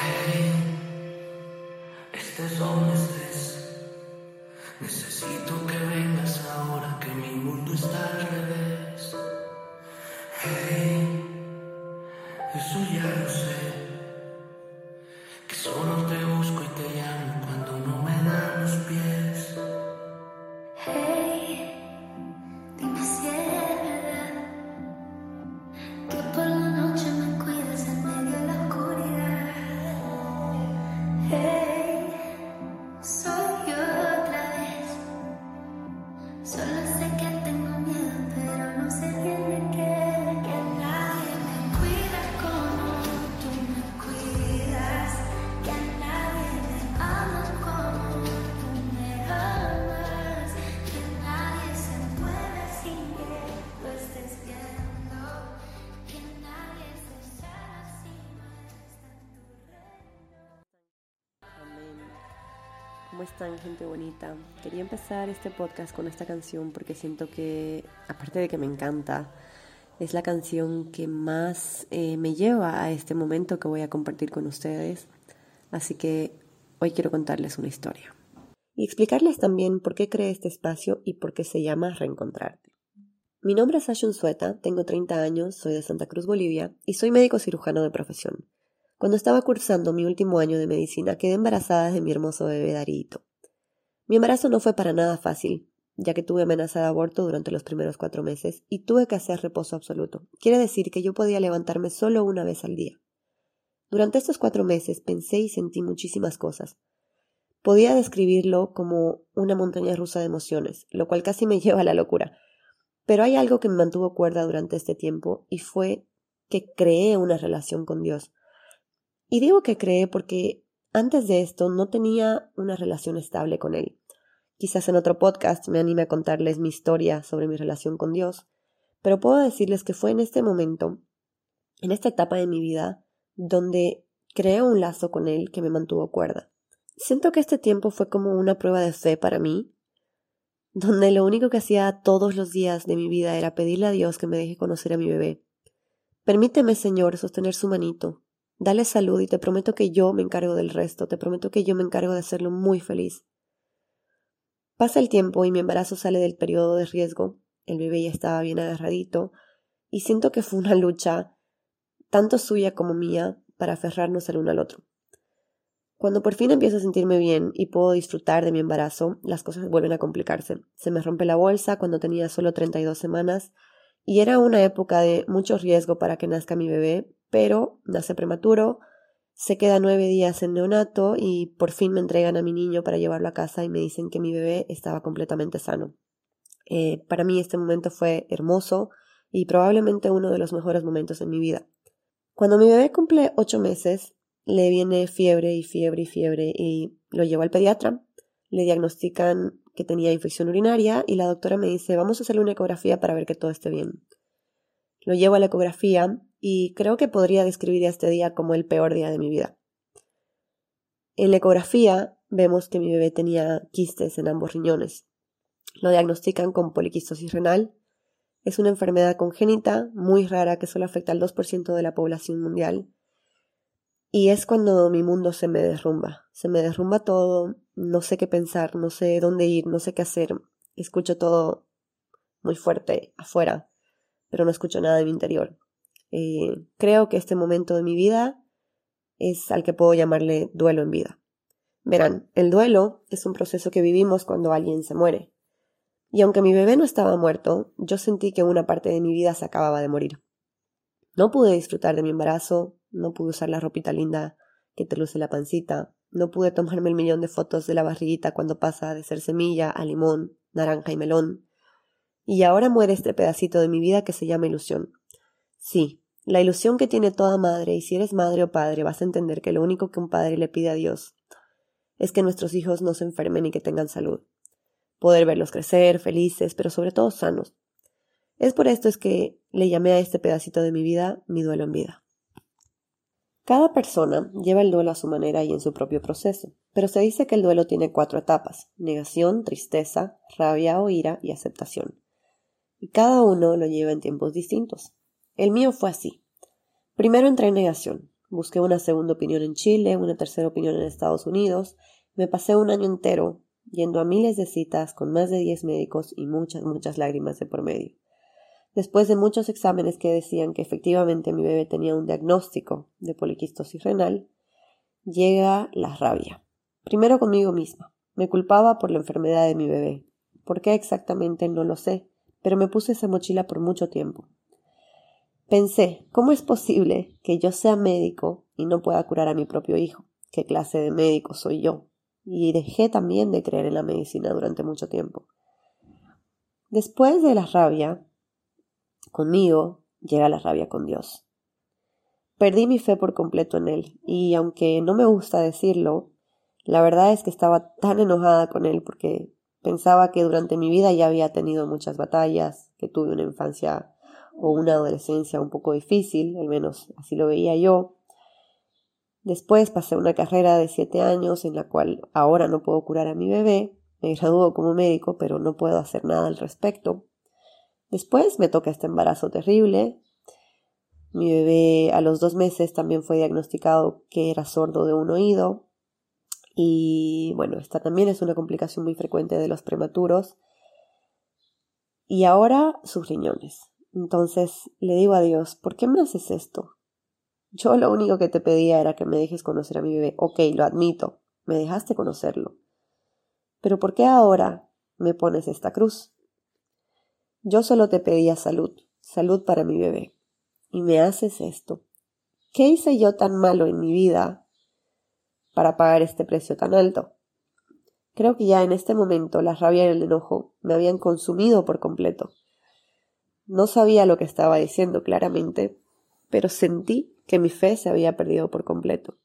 Hey, estés donde estés. Necesito que vengas ahora que mi mundo está ¿Cómo están, gente bonita? Quería empezar este podcast con esta canción porque siento que, aparte de que me encanta, es la canción que más eh, me lleva a este momento que voy a compartir con ustedes. Así que hoy quiero contarles una historia. Y explicarles también por qué creé este espacio y por qué se llama Reencontrarte. Mi nombre es Ashun Sueta, tengo 30 años, soy de Santa Cruz, Bolivia, y soy médico cirujano de profesión. Cuando estaba cursando mi último año de medicina, quedé embarazada de mi hermoso bebé Darito. Mi embarazo no fue para nada fácil, ya que tuve amenaza de aborto durante los primeros cuatro meses y tuve que hacer reposo absoluto. Quiere decir que yo podía levantarme solo una vez al día. Durante estos cuatro meses pensé y sentí muchísimas cosas. Podía describirlo como una montaña rusa de emociones, lo cual casi me lleva a la locura. Pero hay algo que me mantuvo cuerda durante este tiempo y fue que creé una relación con Dios. Y digo que creé porque antes de esto no tenía una relación estable con Él. Quizás en otro podcast me anime a contarles mi historia sobre mi relación con Dios, pero puedo decirles que fue en este momento, en esta etapa de mi vida, donde creé un lazo con Él que me mantuvo cuerda. Siento que este tiempo fue como una prueba de fe para mí, donde lo único que hacía todos los días de mi vida era pedirle a Dios que me deje conocer a mi bebé. Permíteme, Señor, sostener su manito, Dale salud y te prometo que yo me encargo del resto, te prometo que yo me encargo de hacerlo muy feliz. Pasa el tiempo y mi embarazo sale del periodo de riesgo, el bebé ya estaba bien agarradito, y siento que fue una lucha, tanto suya como mía, para aferrarnos el uno al otro. Cuando por fin empiezo a sentirme bien y puedo disfrutar de mi embarazo, las cosas vuelven a complicarse. Se me rompe la bolsa cuando tenía solo 32 semanas y era una época de mucho riesgo para que nazca mi bebé, pero nace prematuro, se queda nueve días en neonato y por fin me entregan a mi niño para llevarlo a casa y me dicen que mi bebé estaba completamente sano. Eh, para mí este momento fue hermoso y probablemente uno de los mejores momentos en mi vida. Cuando mi bebé cumple ocho meses, le viene fiebre y fiebre y fiebre y lo llevo al pediatra. Le diagnostican que tenía infección urinaria y la doctora me dice vamos a hacerle una ecografía para ver que todo esté bien. Lo llevo a la ecografía y creo que podría describir este día como el peor día de mi vida. En la ecografía vemos que mi bebé tenía quistes en ambos riñones. Lo diagnostican con poliquistosis renal. Es una enfermedad congénita muy rara que solo afecta al 2% de la población mundial y es cuando mi mundo se me derrumba, se me derrumba todo, no sé qué pensar, no sé dónde ir, no sé qué hacer, escucho todo muy fuerte afuera, pero no escucho nada de mi interior. Eh, creo que este momento de mi vida es al que puedo llamarle duelo en vida. Verán, el duelo es un proceso que vivimos cuando alguien se muere. Y aunque mi bebé no estaba muerto, yo sentí que una parte de mi vida se acababa de morir. No pude disfrutar de mi embarazo, no pude usar la ropita linda que te luce la pancita, no pude tomarme el millón de fotos de la barriguita cuando pasa de ser semilla a limón, naranja y melón. Y ahora muere este pedacito de mi vida que se llama ilusión. Sí, la ilusión que tiene toda madre, y si eres madre o padre vas a entender que lo único que un padre le pide a Dios es que nuestros hijos no se enfermen y que tengan salud. Poder verlos crecer, felices, pero sobre todo sanos. Es por esto es que le llamé a este pedacito de mi vida mi duelo en vida. Cada persona lleva el duelo a su manera y en su propio proceso, pero se dice que el duelo tiene cuatro etapas, negación, tristeza, rabia o ira y aceptación. Y cada uno lo lleva en tiempos distintos. El mío fue así. Primero entré en negación. Busqué una segunda opinión en Chile, una tercera opinión en Estados Unidos. Me pasé un año entero yendo a miles de citas con más de 10 médicos y muchas, muchas lágrimas de por medio. Después de muchos exámenes que decían que efectivamente mi bebé tenía un diagnóstico de poliquistosis renal, llega la rabia. Primero conmigo misma. Me culpaba por la enfermedad de mi bebé. ¿Por qué exactamente? No lo sé, pero me puse esa mochila por mucho tiempo. Pensé, ¿cómo es posible que yo sea médico y no pueda curar a mi propio hijo? ¿Qué clase de médico soy yo? Y dejé también de creer en la medicina durante mucho tiempo. Después de la rabia, conmigo llega la rabia con Dios. Perdí mi fe por completo en Él, y aunque no me gusta decirlo, la verdad es que estaba tan enojada con Él porque pensaba que durante mi vida ya había tenido muchas batallas, que tuve una infancia o una adolescencia un poco difícil, al menos así lo veía yo. Después pasé una carrera de siete años en la cual ahora no puedo curar a mi bebé, me graduó como médico, pero no puedo hacer nada al respecto. Después me toca este embarazo terrible. Mi bebé a los dos meses también fue diagnosticado que era sordo de un oído. Y bueno, esta también es una complicación muy frecuente de los prematuros. Y ahora sus riñones. Entonces le digo a Dios, ¿por qué me haces esto? Yo lo único que te pedía era que me dejes conocer a mi bebé. Ok, lo admito, me dejaste conocerlo. Pero ¿por qué ahora me pones esta cruz? Yo solo te pedía salud, salud para mi bebé. Y me haces esto. ¿Qué hice yo tan malo en mi vida para pagar este precio tan alto? Creo que ya en este momento la rabia y el enojo me habían consumido por completo. No sabía lo que estaba diciendo claramente, pero sentí que mi fe se había perdido por completo.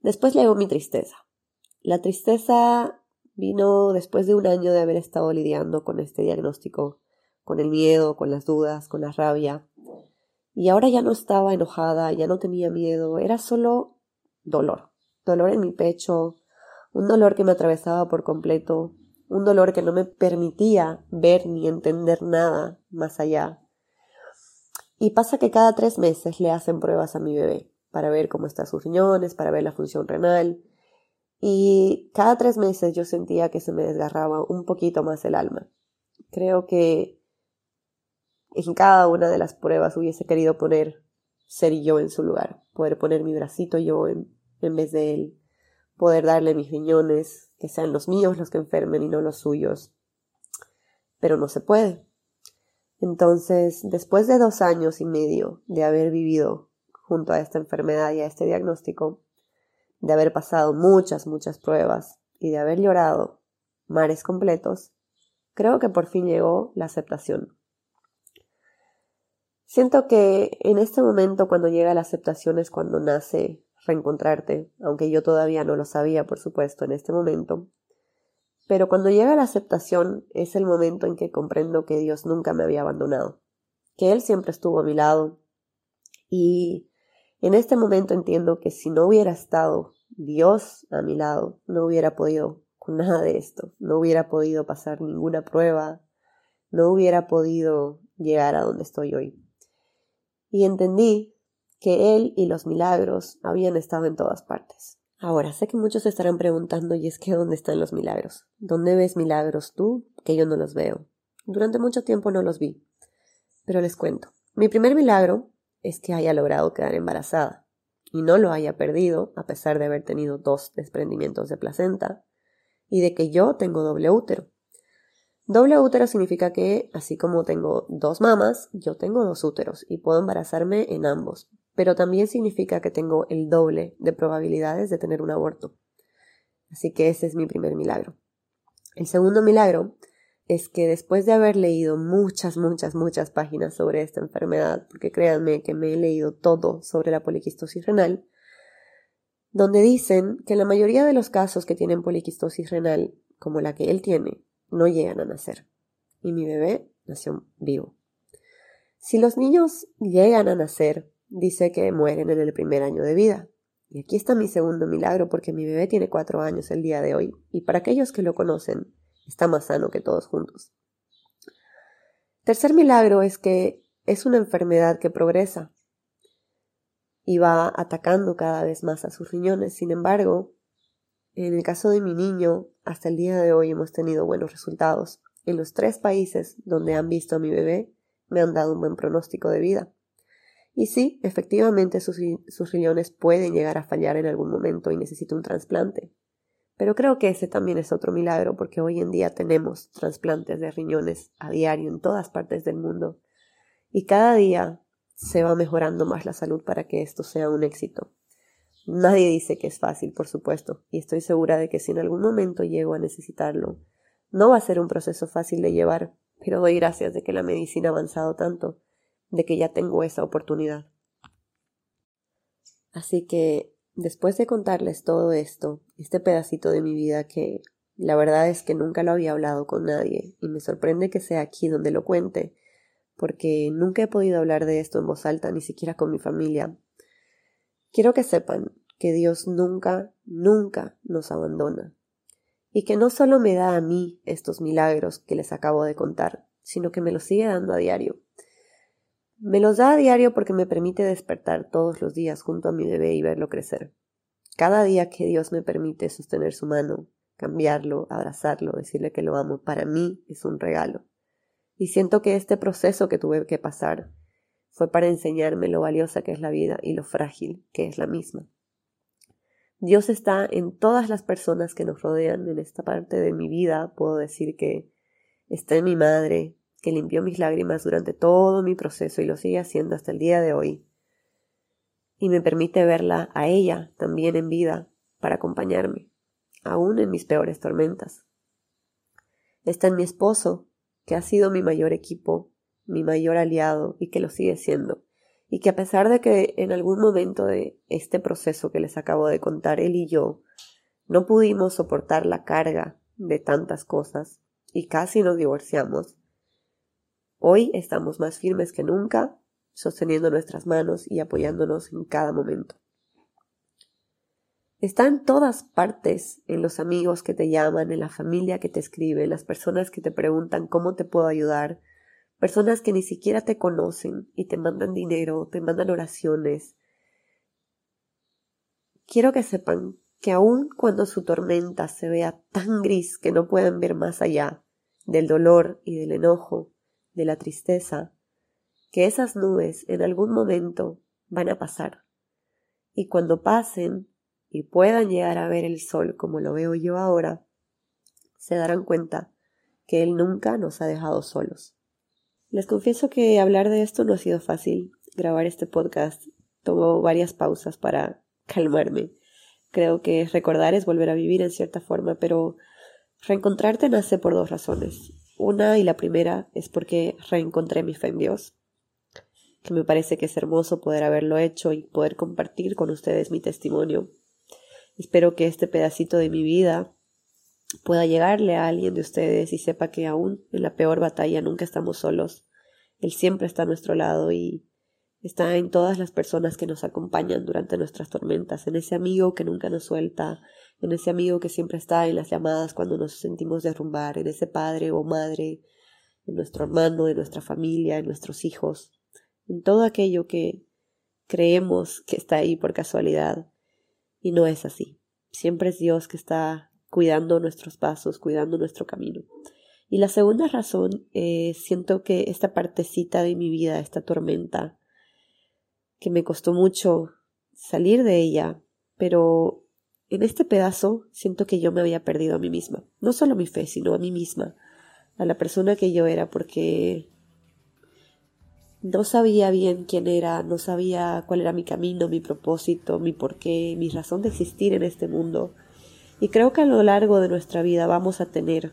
Después llegó mi tristeza. La tristeza vino después de un año de haber estado lidiando con este diagnóstico, con el miedo, con las dudas, con la rabia. Y ahora ya no estaba enojada, ya no tenía miedo, era solo dolor. Dolor en mi pecho, un dolor que me atravesaba por completo, un dolor que no me permitía ver ni entender nada más allá. Y pasa que cada tres meses le hacen pruebas a mi bebé para ver cómo están sus riñones, para ver la función renal. Y cada tres meses yo sentía que se me desgarraba un poquito más el alma. Creo que en cada una de las pruebas hubiese querido poner ser yo en su lugar, poder poner mi bracito yo en, en vez de él, poder darle mis riñones, que sean los míos los que enfermen y no los suyos. Pero no se puede. Entonces, después de dos años y medio de haber vivido junto a esta enfermedad y a este diagnóstico, de haber pasado muchas, muchas pruebas y de haber llorado mares completos, creo que por fin llegó la aceptación. Siento que en este momento cuando llega la aceptación es cuando nace reencontrarte, aunque yo todavía no lo sabía, por supuesto, en este momento. Pero cuando llega la aceptación es el momento en que comprendo que Dios nunca me había abandonado, que Él siempre estuvo a mi lado. Y en este momento entiendo que si no hubiera estado Dios a mi lado, no hubiera podido con nada de esto, no hubiera podido pasar ninguna prueba, no hubiera podido llegar a donde estoy hoy. Y entendí que Él y los milagros habían estado en todas partes. Ahora, sé que muchos estarán preguntando, y es que ¿dónde están los milagros? ¿Dónde ves milagros tú que yo no los veo? Durante mucho tiempo no los vi. Pero les cuento. Mi primer milagro es que haya logrado quedar embarazada y no lo haya perdido a pesar de haber tenido dos desprendimientos de placenta y de que yo tengo doble útero. Doble útero significa que, así como tengo dos mamas, yo tengo dos úteros y puedo embarazarme en ambos, pero también significa que tengo el doble de probabilidades de tener un aborto. Así que ese es mi primer milagro. El segundo milagro es que después de haber leído muchas, muchas, muchas páginas sobre esta enfermedad, porque créanme que me he leído todo sobre la poliquistosis renal, donde dicen que la mayoría de los casos que tienen poliquistosis renal, como la que él tiene, no llegan a nacer. Y mi bebé nació vivo. Si los niños llegan a nacer dice que mueren en el primer año de vida. Y aquí está mi segundo milagro porque mi bebé tiene cuatro años el día de hoy y para aquellos que lo conocen está más sano que todos juntos. Tercer milagro es que es una enfermedad que progresa. y va atacando cada vez más a sus riñones. Sin embargo, en el caso de mi niño, hasta el día de hoy hemos tenido buenos resultados. En los tres países donde han visto a mi bebé, me han dado un buen pronóstico de vida. Y sí, efectivamente sus, riñones pueden llegar a fallar en algún momento y necesita un trasplante. Pero creo que ese también es otro milagro porque hoy en día tenemos trasplantes de riñones a diario en todas partes del mundo y cada día se va mejorando más la salud para que esto sea un éxito. Nadie dice que es fácil, por supuesto, y estoy segura de que si en algún momento llego a necesitarlo, no va a ser un proceso fácil de llevar, pero doy gracias de que la medicina ha avanzado tanto, de que ya tengo esa oportunidad. Así que, después de contarles todo esto, este pedacito de mi vida que la verdad es que nunca lo había hablado con nadie, y me sorprende que sea aquí donde lo cuente, porque nunca he podido hablar de esto en voz alta, ni siquiera con mi familia. Quiero que sepan que Dios nunca, nunca nos abandona, y que no solo me da a mí estos milagros que les acabo de contar, sino que me los sigue dando a diario. Me los da a diario porque me permite despertar todos los días junto a mi bebé y verlo crecer. Cada día que Dios me permite sostener su mano, cambiarlo, abrazarlo, decirle que lo amo, para mí es un regalo. Y siento que este proceso que tuve que pasar fue para enseñarme lo valiosa que es la vida y lo frágil que es la misma. Dios está en todas las personas que nos rodean. En esta parte de mi vida puedo decir que está en mi madre, que limpió mis lágrimas durante todo mi proceso y lo sigue haciendo hasta el día de hoy. Y me permite verla a ella también en vida para acompañarme, aún en mis peores tormentas. Está en mi esposo, que ha sido mi mayor equipo, mi mayor aliado y que lo sigue siendo. Y que a pesar de que en algún momento de este proceso que les acabo de contar, él y yo no pudimos soportar la carga de tantas cosas y casi nos divorciamos, hoy estamos más firmes que nunca, sosteniendo nuestras manos y apoyándonos en cada momento. Está en todas partes, en los amigos que te llaman, en la familia que te escribe, en las personas que te preguntan cómo te puedo ayudar, personas que ni siquiera te conocen y te mandan dinero, te mandan oraciones. Quiero que sepan que aun cuando su tormenta se vea tan gris que no pueden ver más allá del dolor y del enojo, de la tristeza, que esas nubes en algún momento van a pasar. Y cuando pasen, y puedan llegar a ver el sol como lo veo yo ahora, se darán cuenta que Él nunca nos ha dejado solos. Les confieso que hablar de esto no ha sido fácil. Grabar este podcast tomó varias pausas para calmarme. Creo que recordar es volver a vivir en cierta forma, pero reencontrarte nace por dos razones. Una y la primera es porque reencontré mi fe en Dios, que me parece que es hermoso poder haberlo hecho y poder compartir con ustedes mi testimonio Espero que este pedacito de mi vida pueda llegarle a alguien de ustedes y sepa que aún en la peor batalla nunca estamos solos. Él siempre está a nuestro lado y está en todas las personas que nos acompañan durante nuestras tormentas, en ese amigo que nunca nos suelta, en ese amigo que siempre está en las llamadas cuando nos sentimos derrumbar, en ese padre o madre, en nuestro hermano, en nuestra familia, en nuestros hijos, en todo aquello que creemos que está ahí por casualidad y no es así. Siempre es Dios que está cuidando nuestros pasos, cuidando nuestro camino. Y la segunda razón, eh, siento que esta partecita de mi vida, esta tormenta, que me costó mucho salir de ella, pero en este pedazo siento que yo me había perdido a mí misma, no solo mi fe, sino a mí misma, a la persona que yo era, porque no sabía bien quién era, no sabía cuál era mi camino, mi propósito, mi porqué, mi razón de existir en este mundo. Y creo que a lo largo de nuestra vida vamos a tener,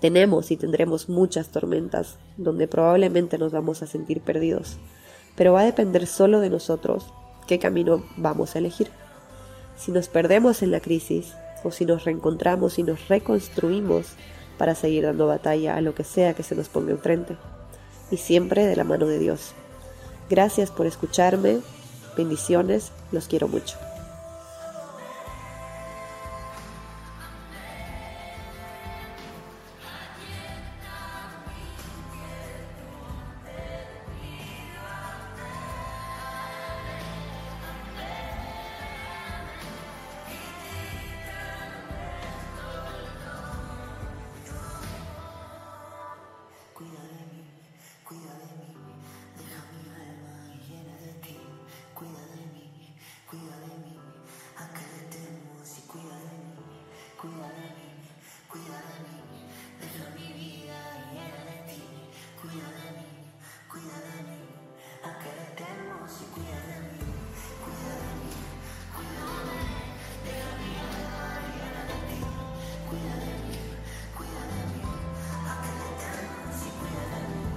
tenemos y tendremos muchas tormentas donde probablemente nos vamos a sentir perdidos. Pero va a depender solo de nosotros qué camino vamos a elegir. Si nos perdemos en la crisis o si nos reencontramos y nos reconstruimos para seguir dando batalla a lo que sea que se nos ponga enfrente y siempre de la mano de Dios. Gracias por escucharme. Bendiciones. Los quiero mucho.